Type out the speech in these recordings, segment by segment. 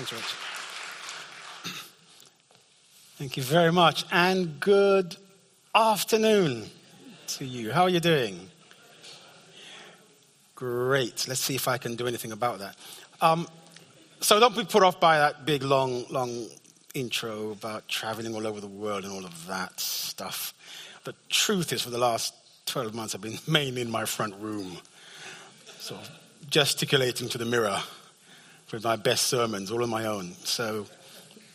Thanks, Rich. Thank you very much, and good afternoon to you. How are you doing? Great. Let's see if I can do anything about that. Um, so don't be put off by that big, long, long intro about traveling all over the world and all of that stuff. The truth is, for the last 12 months, I've been mainly in my front room, sort of gesticulating to the mirror with my best sermons, all on my own. So,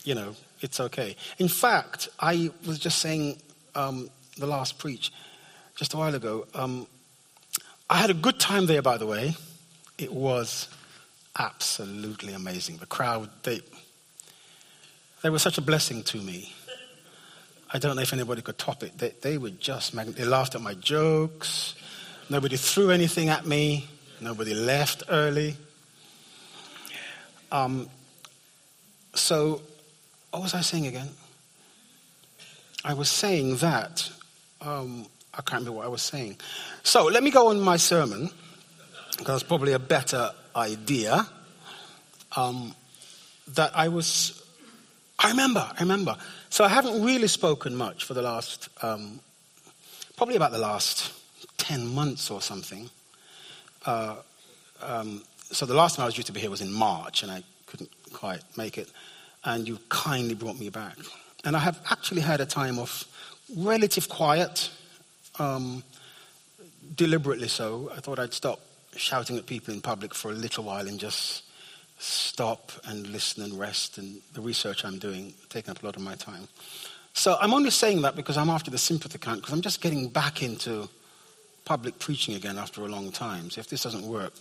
you know, it's okay. In fact, I was just saying um, the last preach just a while ago. Um, I had a good time there, by the way. It was absolutely amazing. The crowd, they, they were such a blessing to me. I don't know if anybody could top it. They, they were just, magn- they laughed at my jokes. Nobody threw anything at me. Nobody left early. Um, so, what was I saying again? I was saying that. Um, I can't remember what I was saying. So, let me go on my sermon, because it's probably a better idea. Um, that I was, I remember, I remember. So, I haven't really spoken much for the last, um, probably about the last 10 months or something. Uh, um, so the last time I was due to be here was in March, and I couldn't quite make it. And you kindly brought me back. And I have actually had a time of relative quiet, um, deliberately so. I thought I'd stop shouting at people in public for a little while and just stop and listen and rest. And the research I'm doing taking up a lot of my time. So I'm only saying that because I'm after the sympathy count, because I'm just getting back into public preaching again after a long time. So if this doesn't work,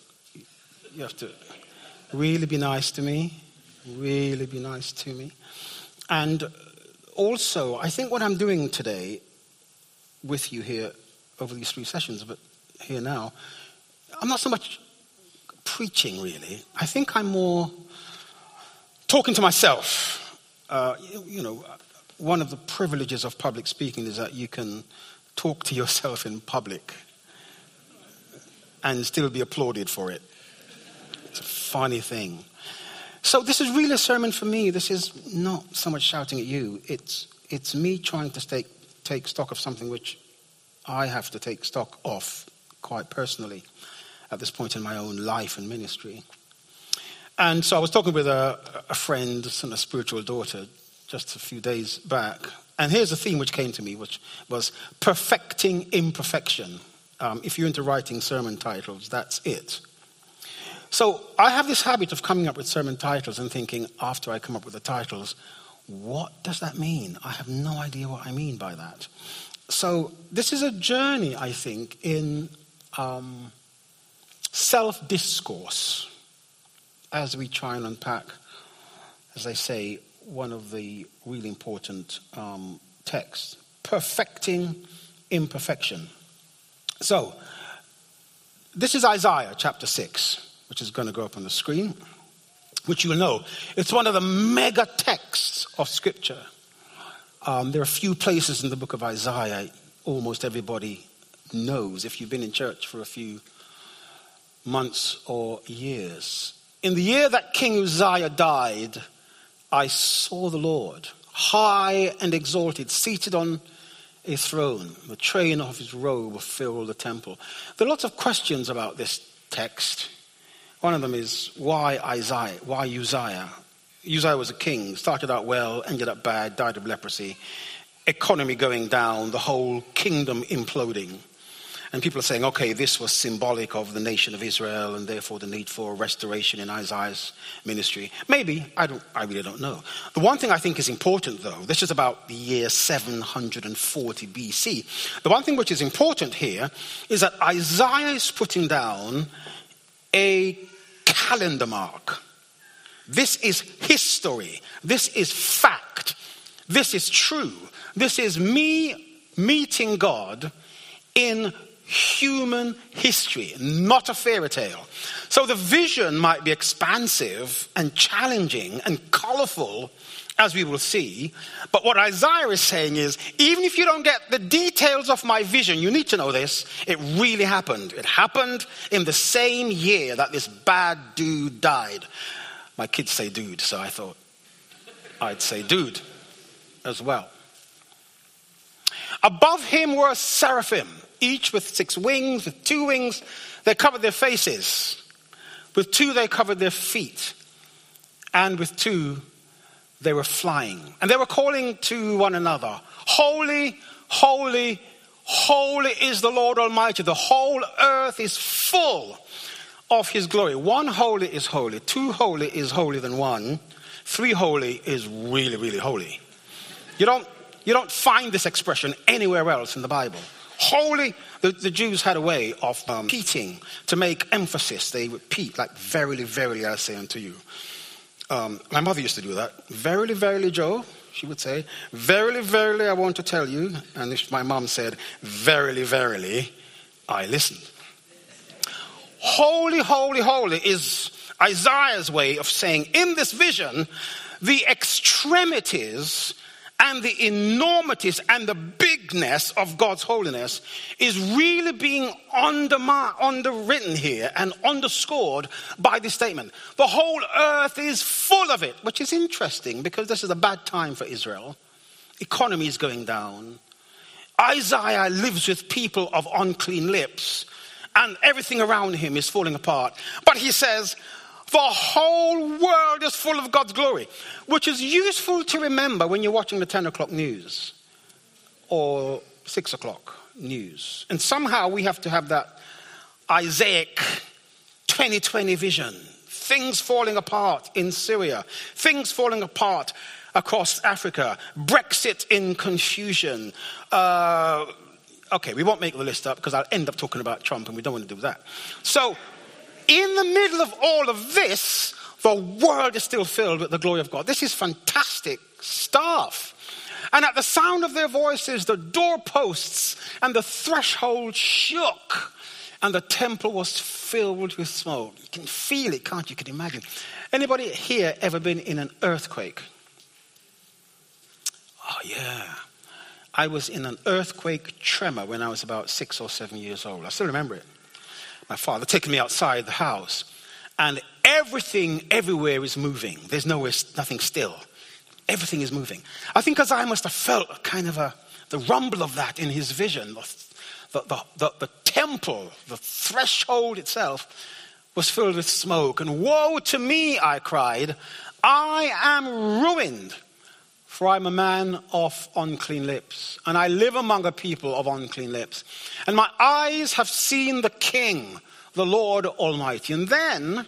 you have to really be nice to me, really be nice to me. And also, I think what I'm doing today with you here over these three sessions, but here now, I'm not so much preaching really. I think I'm more talking to myself. Uh, you, you know, one of the privileges of public speaking is that you can talk to yourself in public and still be applauded for it. Funny thing. So this is really a sermon for me. This is not so much shouting at you. It's it's me trying to take take stock of something which I have to take stock of quite personally at this point in my own life and ministry. And so I was talking with a, a friend and a spiritual daughter just a few days back. And here's a theme which came to me, which was perfecting imperfection. Um, if you're into writing sermon titles, that's it. So I have this habit of coming up with sermon titles and thinking, after I come up with the titles, what does that mean? I have no idea what I mean by that. So this is a journey, I think, in um, self discourse as we try and unpack, as I say, one of the really important um, texts perfecting imperfection. So, this is Isaiah chapter 6 which is going to go up on the screen, which you'll know. It's one of the mega texts of Scripture. Um, there are a few places in the book of Isaiah almost everybody knows if you've been in church for a few months or years. In the year that King Uzziah died, I saw the Lord high and exalted, seated on a throne. The train of his robe filled the temple. There are lots of questions about this text. One of them is why Isaiah? Why Uzziah? Uzziah was a king, started out well, ended up bad, died of leprosy, economy going down, the whole kingdom imploding. And people are saying, okay, this was symbolic of the nation of Israel and therefore the need for restoration in Isaiah's ministry. Maybe, I, don't, I really don't know. The one thing I think is important, though, this is about the year 740 BC. The one thing which is important here is that Isaiah is putting down a calendar mark. This is history. This is fact. This is true. This is me meeting God in human history, not a fairy tale. So the vision might be expansive and challenging and colorful as we will see. But what Isaiah is saying is even if you don't get the details of my vision, you need to know this. It really happened. It happened in the same year that this bad dude died. My kids say dude, so I thought I'd say dude as well. Above him were seraphim, each with six wings, with two wings they covered their faces, with two they covered their feet, and with two they were flying. And they were calling to one another, Holy, holy, holy is the Lord Almighty. The whole earth is full of his glory. One holy is holy, two holy is holier than one, three holy is really, really holy. You don't, you don't find this expression anywhere else in the Bible. Holy, the, the Jews had a way of um, repeating to make emphasis. They repeat, like, verily, verily, I say unto you. Um, my mother used to do that. Verily, verily, Joe, she would say, Verily, verily, I want to tell you. And if my mom said, Verily, verily, I listened. Holy, holy, holy is Isaiah's way of saying in this vision, the extremities and the enormities and the bigness of God's holiness is really being underwritten here and underscored by this statement. The whole earth is full of it, which is interesting because this is a bad time for Israel. Economy is going down. Isaiah lives with people of unclean lips and everything around him is falling apart. But he says, the whole world is full of God's glory, which is useful to remember when you're watching the 10 o'clock news or 6 o'clock news. And somehow we have to have that Isaiah 2020 vision. Things falling apart in Syria, things falling apart across Africa, Brexit in confusion, uh, okay, we won't make the list up because I'll end up talking about Trump and we don't want to do that. So, in the middle of all of this, the world is still filled with the glory of God. This is fantastic stuff. And at the sound of their voices, the doorposts and the threshold shook, and the temple was filled with smoke. You can feel it, can't you? You can imagine. Anybody here ever been in an earthquake? Oh, yeah. I was in an earthquake tremor when I was about six or seven years old. I still remember it. My father taking me outside the house, and everything everywhere is moving. There's nowhere, nothing still. Everything is moving. I think Isaiah must have felt a kind of a, the rumble of that in his vision. The, the, the, the temple, the threshold itself, was filled with smoke. And woe to me, I cried. I am ruined for I'm a man of unclean lips, and I live among a people of unclean lips. And my eyes have seen the King, the Lord Almighty. And then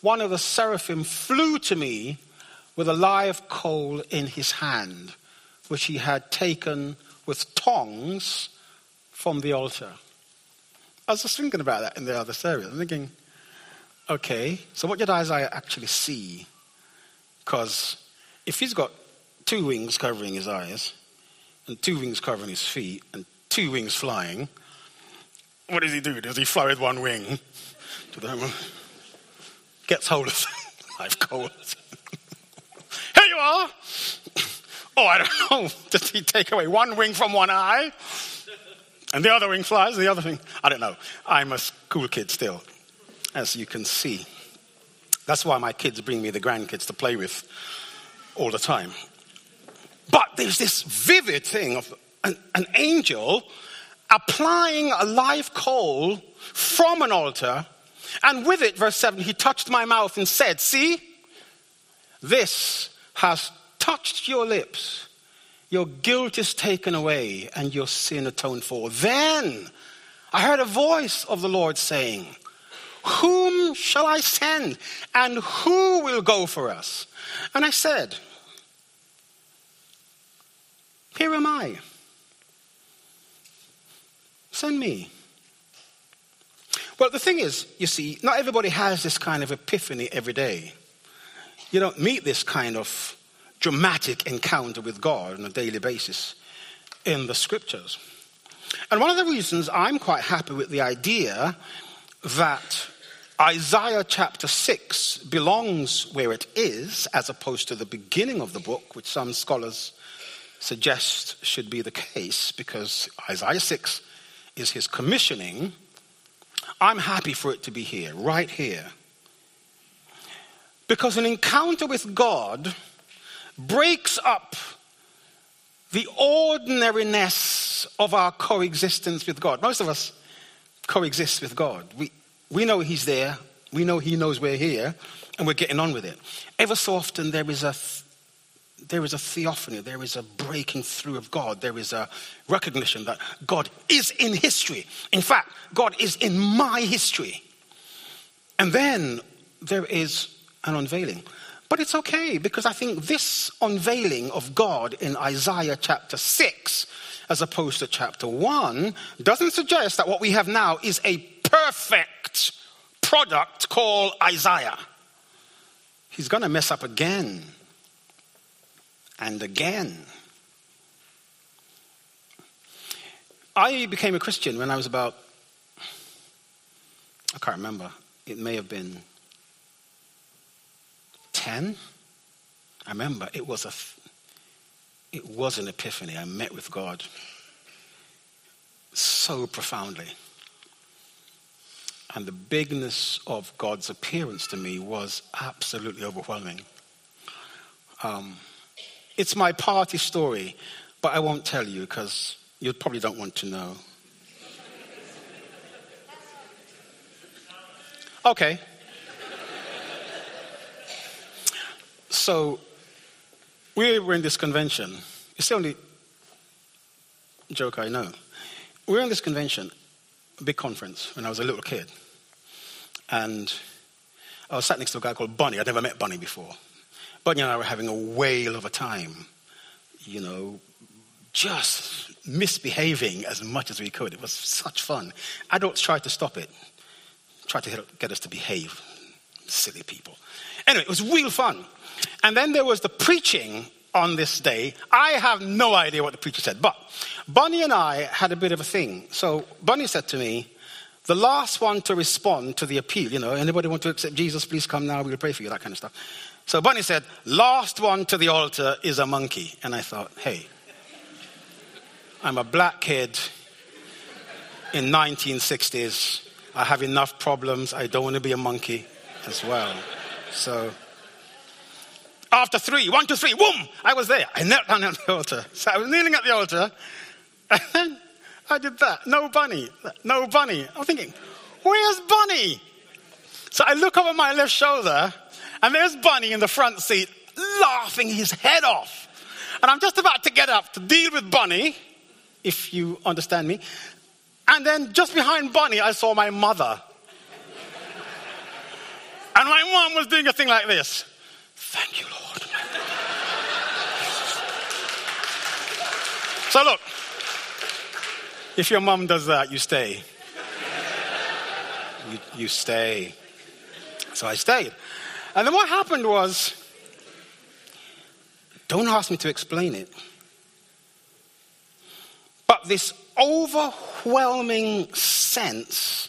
one of the seraphim flew to me with a live coal in his hand, which he had taken with tongs from the altar. I was just thinking about that in the other service. I'm thinking, okay, so what did Isaiah actually see? Because if he's got two wings covering his eyes, and two wings covering his feet, and two wings flying. What does he do? Does he fly with one wing to the uh, gets hold of live coals? Here you are. Oh, I don't know. Does he take away one wing from one eye? And the other wing flies, the other thing, I don't know. I'm a school kid still, as you can see. That's why my kids bring me the grandkids to play with all the time. But there's this vivid thing of an, an angel applying a live coal from an altar, and with it, verse 7, he touched my mouth and said, See, this has touched your lips. Your guilt is taken away and your sin atoned for. Then I heard a voice of the Lord saying, Whom shall I send? And who will go for us? And I said, here am I. Send me. Well, the thing is, you see, not everybody has this kind of epiphany every day. You don't meet this kind of dramatic encounter with God on a daily basis in the scriptures. And one of the reasons I'm quite happy with the idea that Isaiah chapter 6 belongs where it is, as opposed to the beginning of the book, which some scholars suggest should be the case because Isaiah 6 is his commissioning. I'm happy for it to be here, right here. Because an encounter with God breaks up the ordinariness of our coexistence with God. Most of us coexist with God. We, we know He's there, we know He knows we're here, and we're getting on with it. Ever so often, there is a there is a theophany, there is a breaking through of God, there is a recognition that God is in history. In fact, God is in my history. And then there is an unveiling. But it's okay because I think this unveiling of God in Isaiah chapter 6, as opposed to chapter 1, doesn't suggest that what we have now is a perfect product called Isaiah. He's going to mess up again and again. I became a Christian when I was about, I can't remember, it may have been 10. I remember it was, a, it was an epiphany. I met with God so profoundly. And the bigness of God's appearance to me was absolutely overwhelming. Um, it's my party story, but I won't tell you because you probably don't want to know. Okay. So, we were in this convention. It's the only joke I know. We were in this convention, a big conference, when I was a little kid. And I was sat next to a guy called Bunny. I'd never met Bunny before. Bunny and I were having a whale of a time, you know, just misbehaving as much as we could. It was such fun. Adults tried to stop it, tried to get us to behave. Silly people. Anyway, it was real fun. And then there was the preaching on this day. I have no idea what the preacher said, but Bunny and I had a bit of a thing. So Bunny said to me, the last one to respond to the appeal, you know, anybody want to accept Jesus, please come now, we'll pray for you, that kind of stuff. So Bunny said, last one to the altar is a monkey. And I thought, hey, I'm a black kid in 1960s. I have enough problems. I don't want to be a monkey as well. So after three, one, two, three, boom, I was there. I knelt down at the altar. So I was kneeling at the altar. And then I did that. No bunny. No bunny. I'm thinking, where's Bunny? So I look over my left shoulder and there's Bunny in the front seat laughing his head off. And I'm just about to get up to deal with Bunny, if you understand me. And then just behind Bunny, I saw my mother. and my mom was doing a thing like this. Thank you, Lord. so look, if your mom does that, you stay. You, you stay. So I stayed. And then what happened was, don't ask me to explain it, but this overwhelming sense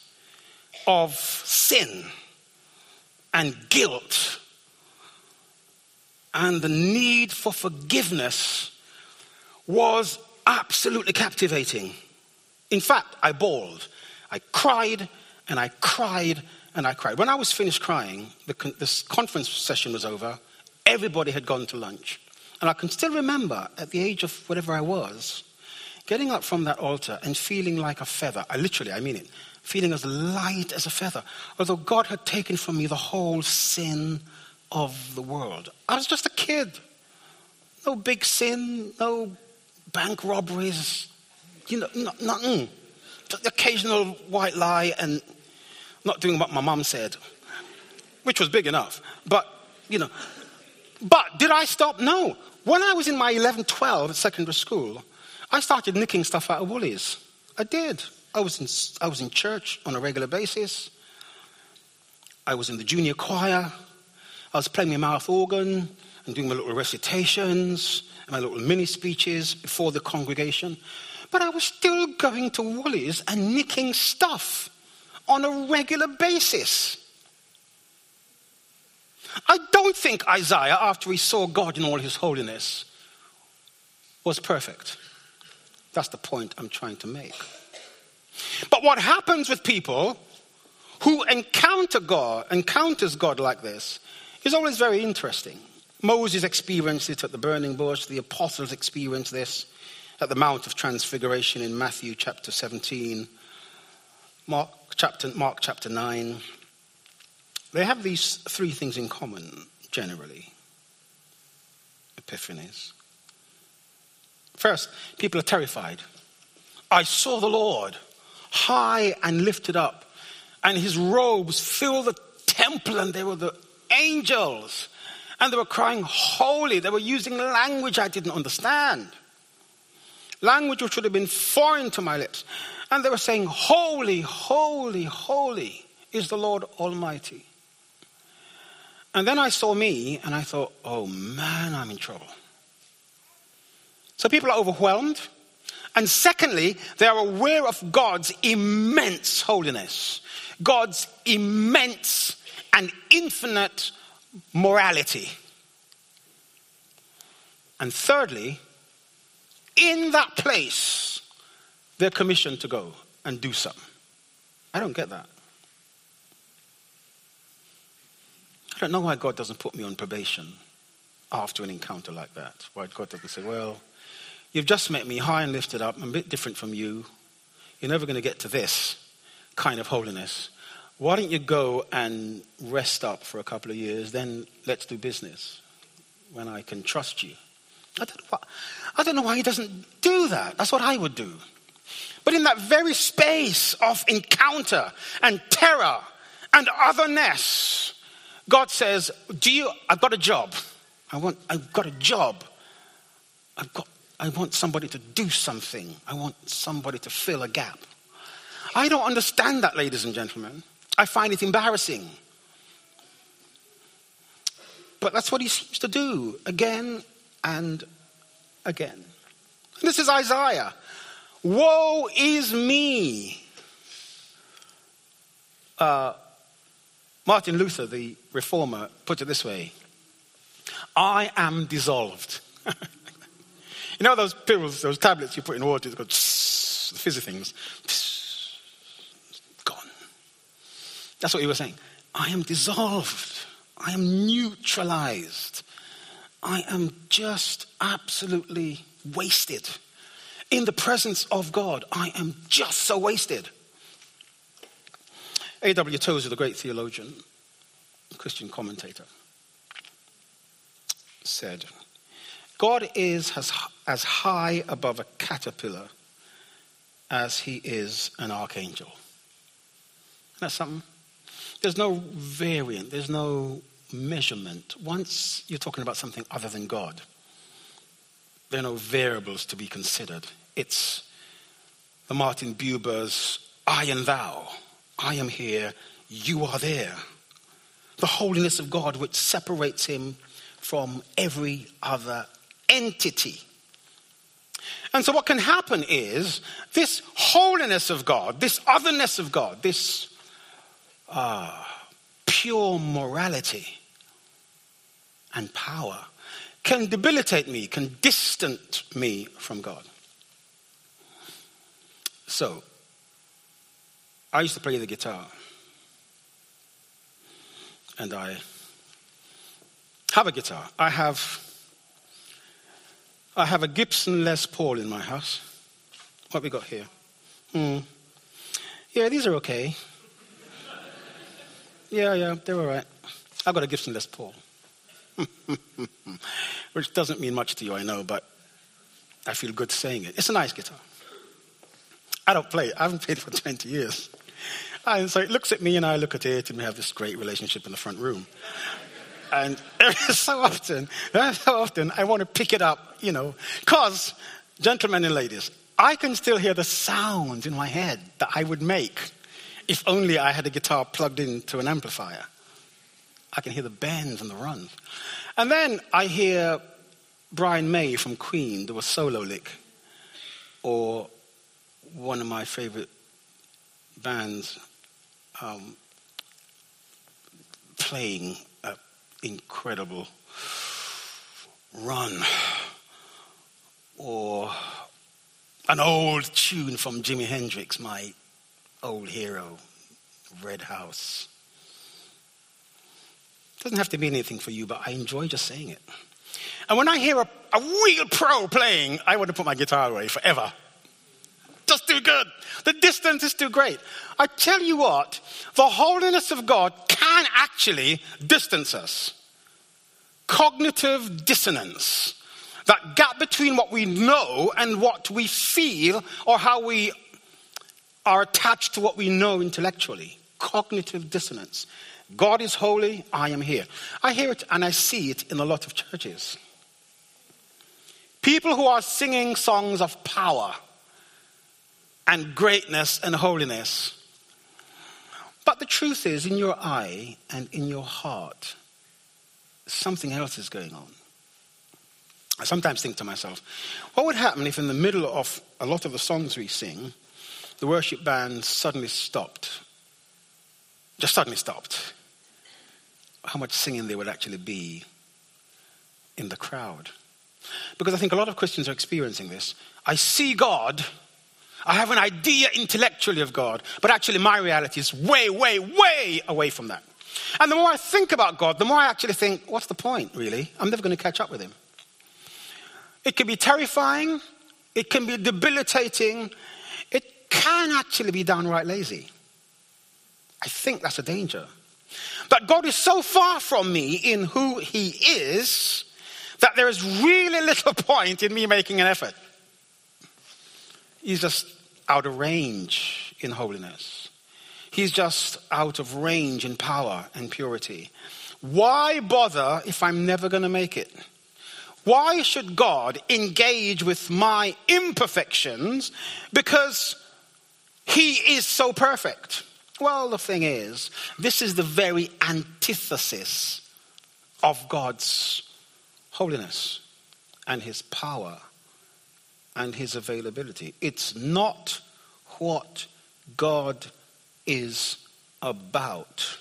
of sin and guilt and the need for forgiveness was absolutely captivating. In fact, I bawled. I cried and I cried and I cried. When I was finished crying, the, this conference session was over. Everybody had gone to lunch. And I can still remember at the age of whatever I was, getting up from that altar and feeling like a feather. I literally, I mean it, feeling as light as a feather. Although God had taken from me the whole sin of the world. I was just a kid. No big sin, no bank robberies, you know, nothing. Mm. Just the occasional white lie and not doing what my mom said, which was big enough. But, you know, but did I stop? No. When I was in my 11, 12 at secondary school, I started nicking stuff out of Woolies. I did. I was in, I was in church on a regular basis. I was in the junior choir. I was playing my mouth organ and doing my little recitations and my little mini speeches before the congregation. But I was still going to Woolies and nicking stuff on a regular basis. I don't think Isaiah, after he saw God in all his holiness, was perfect. That's the point I'm trying to make. But what happens with people who encounter God, encounters God like this, is always very interesting. Moses experienced it at the burning bush, the apostles experienced this at the Mount of Transfiguration in Matthew chapter 17, Mark chapter, Mark chapter 9. They have these three things in common generally epiphanies. First, people are terrified. I saw the Lord high and lifted up, and his robes filled the temple, and there were the angels, and they were crying, Holy. They were using language I didn't understand, language which would have been foreign to my lips. And they were saying, Holy, holy, holy is the Lord Almighty. And then I saw me, and I thought, Oh man, I'm in trouble. So people are overwhelmed. And secondly, they are aware of God's immense holiness, God's immense and infinite morality. And thirdly, in that place, they're commissioned to go and do something. I don't get that. I don't know why God doesn't put me on probation after an encounter like that. Why God doesn't say, well, you've just met me high and lifted up. I'm a bit different from you. You're never going to get to this kind of holiness. Why don't you go and rest up for a couple of years? Then let's do business when I can trust you. I don't, know why, I don't know why he doesn't do that. That's what I would do. But in that very space of encounter and terror and otherness, God says, Do you I've got a job. I want I've got a job. I've got I want somebody to do something. I want somebody to fill a gap. I don't understand that, ladies and gentlemen. I find it embarrassing. But that's what he seems to do again and again. This is Isaiah. Woe is me. Uh, Martin Luther, the reformer, put it this way I am dissolved. you know those pills, those tablets you put in water, that go tss, the fizzy things? Gone. That's what he was saying. I am dissolved. I am neutralized. I am just absolutely wasted. In the presence of God, I am just so wasted. A.W. Tozer, the great theologian, Christian commentator, said, God is as, as high above a caterpillar as he is an archangel. That's something. There's no variant, there's no measurement. Once you're talking about something other than God, there are no variables to be considered. It's the Martin Buber's I and thou. I am here, you are there. The holiness of God, which separates him from every other entity. And so, what can happen is this holiness of God, this otherness of God, this uh, pure morality and power can debilitate me, can distance me from God. So, I used to play the guitar. And I have a guitar. I have I have a Gibson Les Paul in my house. What we got here? Hmm. Yeah, these are okay. Yeah, yeah, they're all right. I've got a Gibson Les Paul. Which doesn't mean much to you, I know, but I feel good saying it. It's a nice guitar. I don't play it. I haven't played for 20 years. And so it looks at me and I look at it and we have this great relationship in the front room. And so often, so often I want to pick it up, you know, because, gentlemen and ladies, I can still hear the sound in my head that I would make if only I had a guitar plugged into an amplifier. I can hear the bends and the runs. And then I hear Brian May from Queen do a solo lick, or one of my favorite bands um, playing an incredible run, or an old tune from Jimi Hendrix, my old hero, Red House. Doesn't have to be anything for you, but I enjoy just saying it. And when I hear a, a real pro playing, I want to put my guitar away forever. Just too good. The distance is too great. I tell you what, the holiness of God can actually distance us. Cognitive dissonance. That gap between what we know and what we feel or how we are attached to what we know intellectually. Cognitive dissonance. God is holy, I am here. I hear it and I see it in a lot of churches. People who are singing songs of power and greatness and holiness. But the truth is, in your eye and in your heart, something else is going on. I sometimes think to myself, what would happen if, in the middle of a lot of the songs we sing, the worship band suddenly stopped? Just suddenly stopped. How much singing there would actually be in the crowd. Because I think a lot of Christians are experiencing this. I see God, I have an idea intellectually of God, but actually my reality is way, way, way away from that. And the more I think about God, the more I actually think, what's the point, really? I'm never going to catch up with Him. It can be terrifying, it can be debilitating, it can actually be downright lazy. I think that's a danger. That God is so far from me in who He is that there is really little point in me making an effort. He's just out of range in holiness. He's just out of range in power and purity. Why bother if I'm never going to make it? Why should God engage with my imperfections because He is so perfect? Well, the thing is, this is the very antithesis of God's holiness and His power and His availability. It's not what God is about.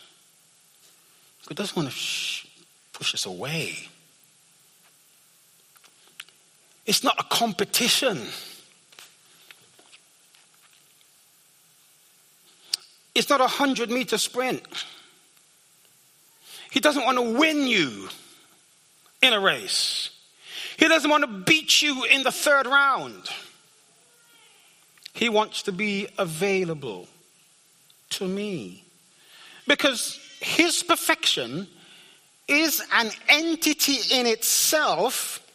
God doesn't want to sh- push us away. It's not a competition. It's not a hundred meter sprint. He doesn't want to win you in a race. He doesn't want to beat you in the third round. He wants to be available to me. Because his perfection is an entity in itself,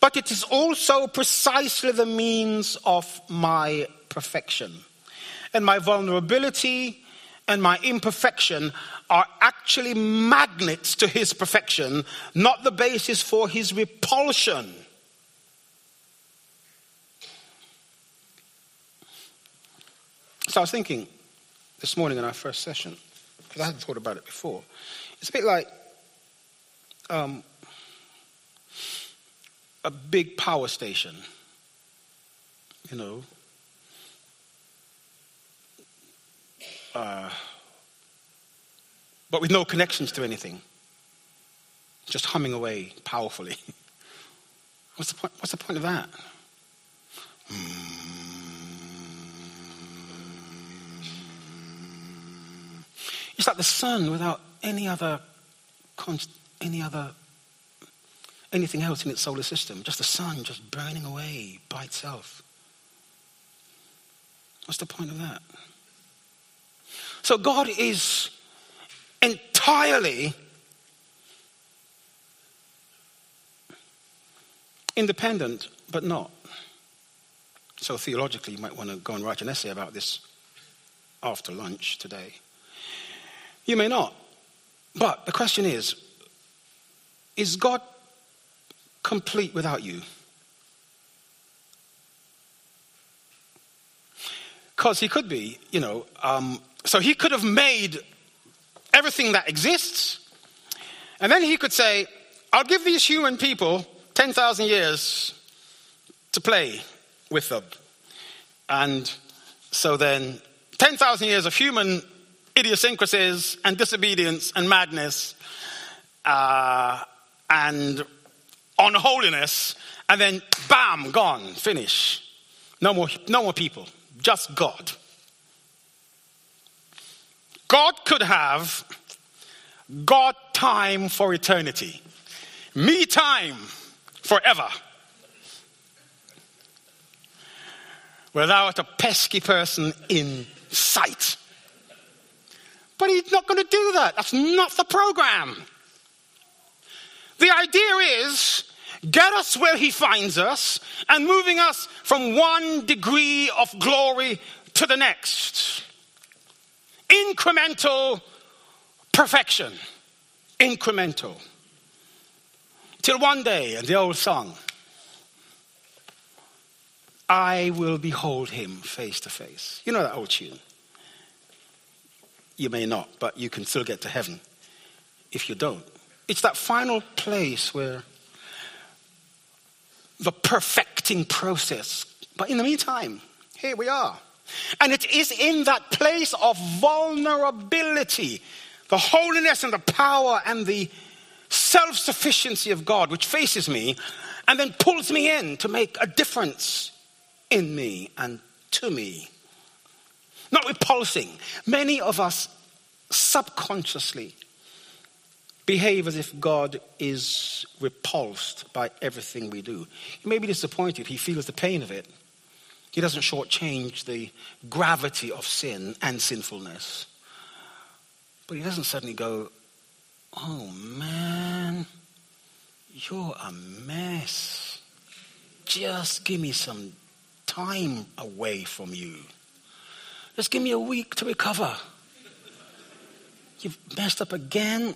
but it is also precisely the means of my perfection and my vulnerability and my imperfection are actually magnets to his perfection, not the basis for his repulsion. So I was thinking this morning in our first session, because I hadn't thought about it before. It's a bit like um, a big power station, you know, uh, but with no connections to anything, just humming away powerfully. What's the point, what's the point of that? It's like the sun without any other, any other, anything else in its solar system. Just the sun just burning away by itself. What's the point of that? So God is entirely independent, but not. So theologically, you might want to go and write an essay about this after lunch today. You may not. But the question is is God complete without you? Because he could be, you know, um, so he could have made everything that exists, and then he could say, I'll give these human people 10,000 years to play with them. And so then, 10,000 years of human idiosyncrasies and disobedience and madness uh, and unholiness, and then bam, gone, finish. No more, no more people, just God. God could have God time for eternity, me time forever. Without a pesky person in sight. But he's not going to do that. That's not the program. The idea is get us where he finds us and moving us from one degree of glory to the next. Incremental perfection. Incremental. Till one day, and the old song, I will behold him face to face. You know that old tune. You may not, but you can still get to heaven if you don't. It's that final place where the perfecting process. But in the meantime, here we are. And it is in that place of vulnerability, the holiness and the power and the self sufficiency of God, which faces me and then pulls me in to make a difference in me and to me not repulsing. Many of us subconsciously behave as if God is repulsed by everything we do. He may be disappointed, he feels the pain of it. He doesn't shortchange the gravity of sin and sinfulness. But he doesn't suddenly go, Oh man, you're a mess. Just give me some time away from you. Just give me a week to recover. You've messed up again.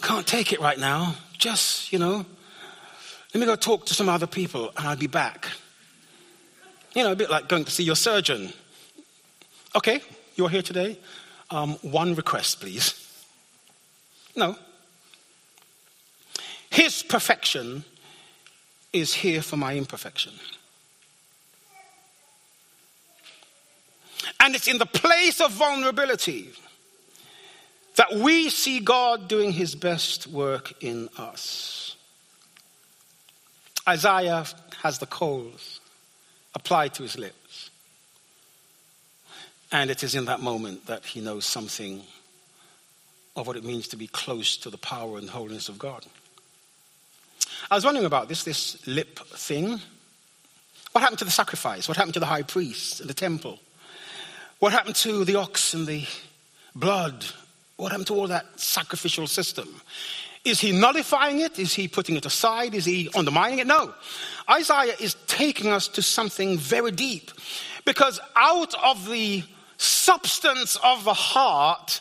Can't take it right now. Just, you know, let me go talk to some other people and I'll be back. You know, a bit like going to see your surgeon. Okay, you're here today. Um, one request, please. No. His perfection is here for my imperfection. And it's in the place of vulnerability that we see God doing his best work in us. Isaiah has the coals applied to his lips. And it is in that moment that he knows something of what it means to be close to the power and holiness of God. I was wondering about this, this lip thing. What happened to the sacrifice? What happened to the high priest and the temple? What happened to the ox and the blood? What happened to all that sacrificial system? Is he nullifying it? Is he putting it aside? Is he undermining it? No. Isaiah is taking us to something very deep because out of the substance of the heart,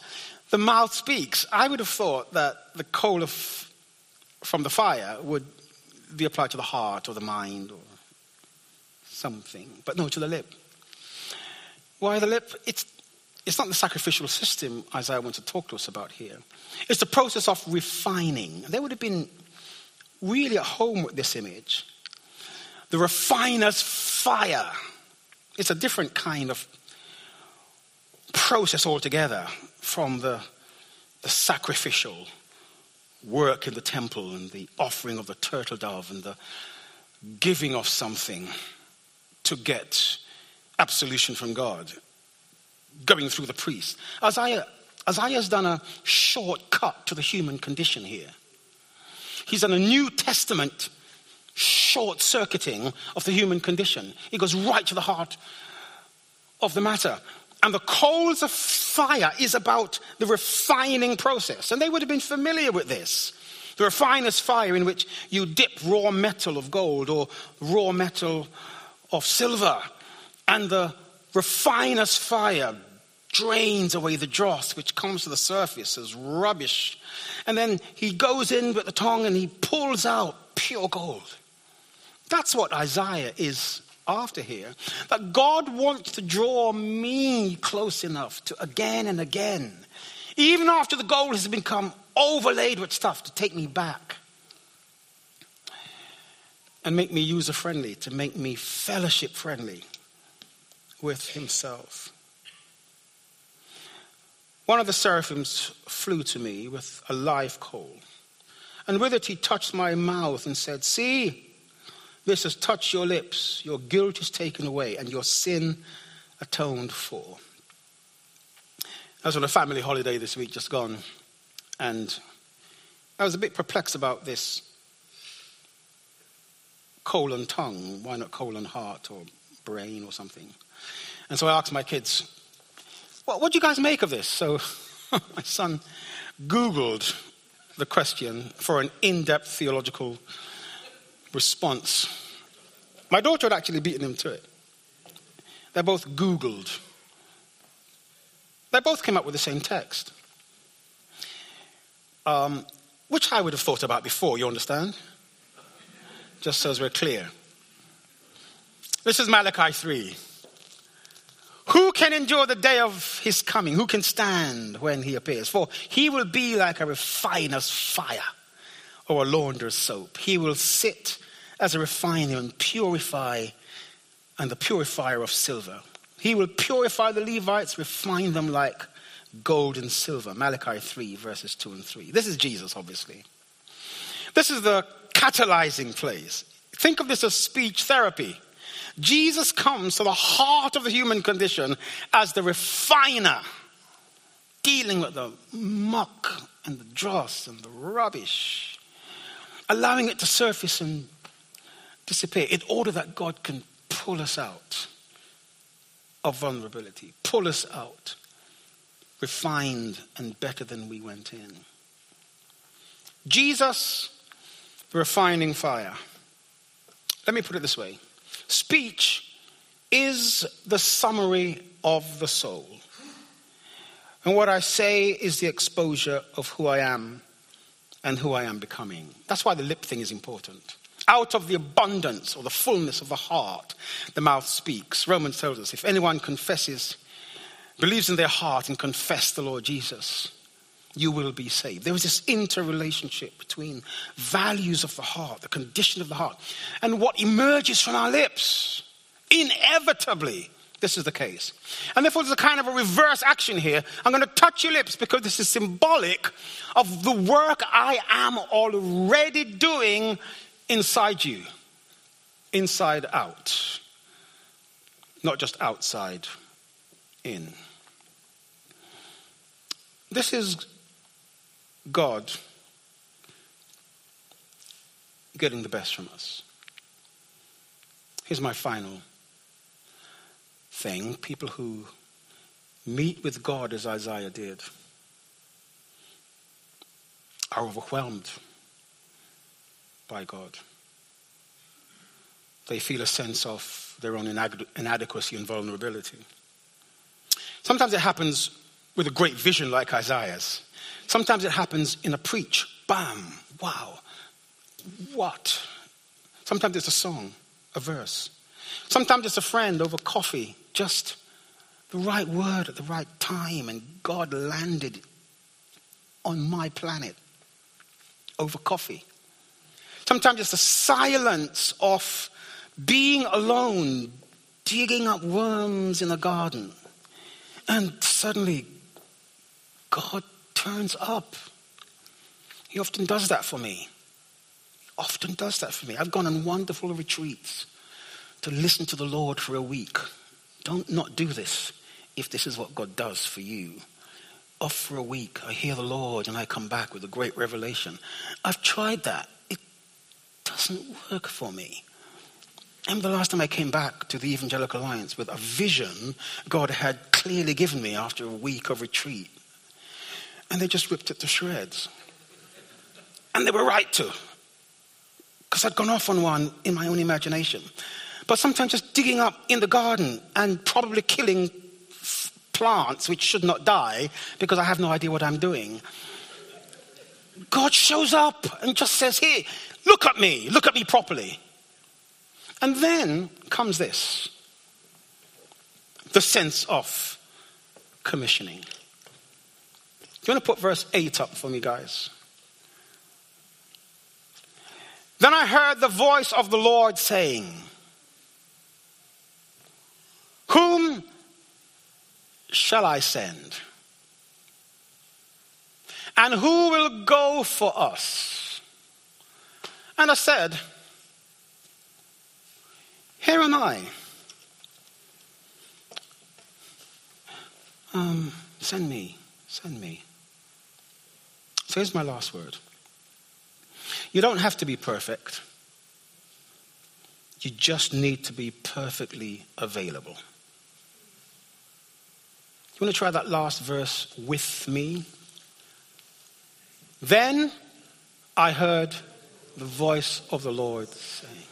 the mouth speaks. I would have thought that the coal of, from the fire would be applied to the heart or the mind or something, but no, to the lip. Why the lip? It's, it's not the sacrificial system Isaiah wants to talk to us about here. It's the process of refining. They would have been really at home with this image. The refiner's fire. It's a different kind of process altogether from the, the sacrificial work in the temple and the offering of the turtle dove and the giving of something to get absolution from God, going through the priest. Isaiah, Isaiah's done a shortcut to the human condition here. He's done a New Testament short circuiting of the human condition. He goes right to the heart of the matter. And the coals of fire is about the refining process. And they would have been familiar with this. The refiner's fire, in which you dip raw metal of gold or raw metal of silver and the refiner's fire drains away the dross which comes to the surface as rubbish. And then he goes in with the tongue and he pulls out pure gold. That's what Isaiah is after here. That God wants to draw me close enough to again and again, even after the gold has become overlaid with stuff, to take me back and make me user friendly, to make me fellowship friendly with himself. One of the seraphims flew to me with a live coal, and with it he touched my mouth and said, See, this has touched your lips, your guilt is taken away, and your sin atoned for. I was on a family holiday this week, just gone. And I was a bit perplexed about this colon tongue. Why not colon heart or brain or something? And so I asked my kids, well, what do you guys make of this? So my son Googled the question for an in depth theological response. My daughter had actually beaten him to it. They both Googled. They both came up with the same text, um, which I would have thought about before, you understand? Just so as we're clear. This is Malachi 3. Who can endure the day of his coming? Who can stand when he appears? For he will be like a refiner's fire or a launderer's soap. He will sit as a refiner and purify, and the purifier of silver. He will purify the Levites, refine them like gold and silver. Malachi 3, verses 2 and 3. This is Jesus, obviously. This is the catalyzing place. Think of this as speech therapy. Jesus comes to the heart of the human condition as the refiner, dealing with the muck and the dross and the rubbish, allowing it to surface and disappear in order that God can pull us out of vulnerability, pull us out refined and better than we went in. Jesus, the refining fire. Let me put it this way speech is the summary of the soul. And what I say is the exposure of who I am and who I am becoming. That's why the lip thing is important. Out of the abundance or the fullness of the heart, the mouth speaks. Romans tells us if anyone confesses, believes in their heart and confess the Lord Jesus, you will be saved. There is this interrelationship between values of the heart, the condition of the heart, and what emerges from our lips. Inevitably, this is the case. And therefore, there's a kind of a reverse action here. I'm going to touch your lips because this is symbolic of the work I am already doing inside you, inside out, not just outside in. This is God getting the best from us. Here's my final thing people who meet with God as Isaiah did are overwhelmed by God. They feel a sense of their own inadequacy and vulnerability. Sometimes it happens with a great vision like Isaiah's. Sometimes it happens in a preach. Bam, wow, what? Sometimes it's a song, a verse. Sometimes it's a friend over coffee, just the right word at the right time, and God landed on my planet over coffee. Sometimes it's the silence of being alone, digging up worms in a garden, and suddenly God turns up. He often does that for me. Often does that for me. I've gone on wonderful retreats to listen to the Lord for a week. Don't not do this if this is what God does for you. Off for a week, I hear the Lord and I come back with a great revelation. I've tried that. It doesn't work for me. And the last time I came back to the Evangelical Alliance with a vision God had clearly given me after a week of retreat and they just ripped it to shreds. And they were right to, because I'd gone off on one in my own imagination. But sometimes just digging up in the garden and probably killing plants which should not die because I have no idea what I'm doing. God shows up and just says, Here, look at me, look at me properly. And then comes this the sense of commissioning. Do you want to put verse 8 up for me, guys? Then I heard the voice of the Lord saying, Whom shall I send? And who will go for us? And I said, Here am I. Um, send me, send me. So here's my last word. You don't have to be perfect. You just need to be perfectly available. You want to try that last verse with me? Then I heard the voice of the Lord saying,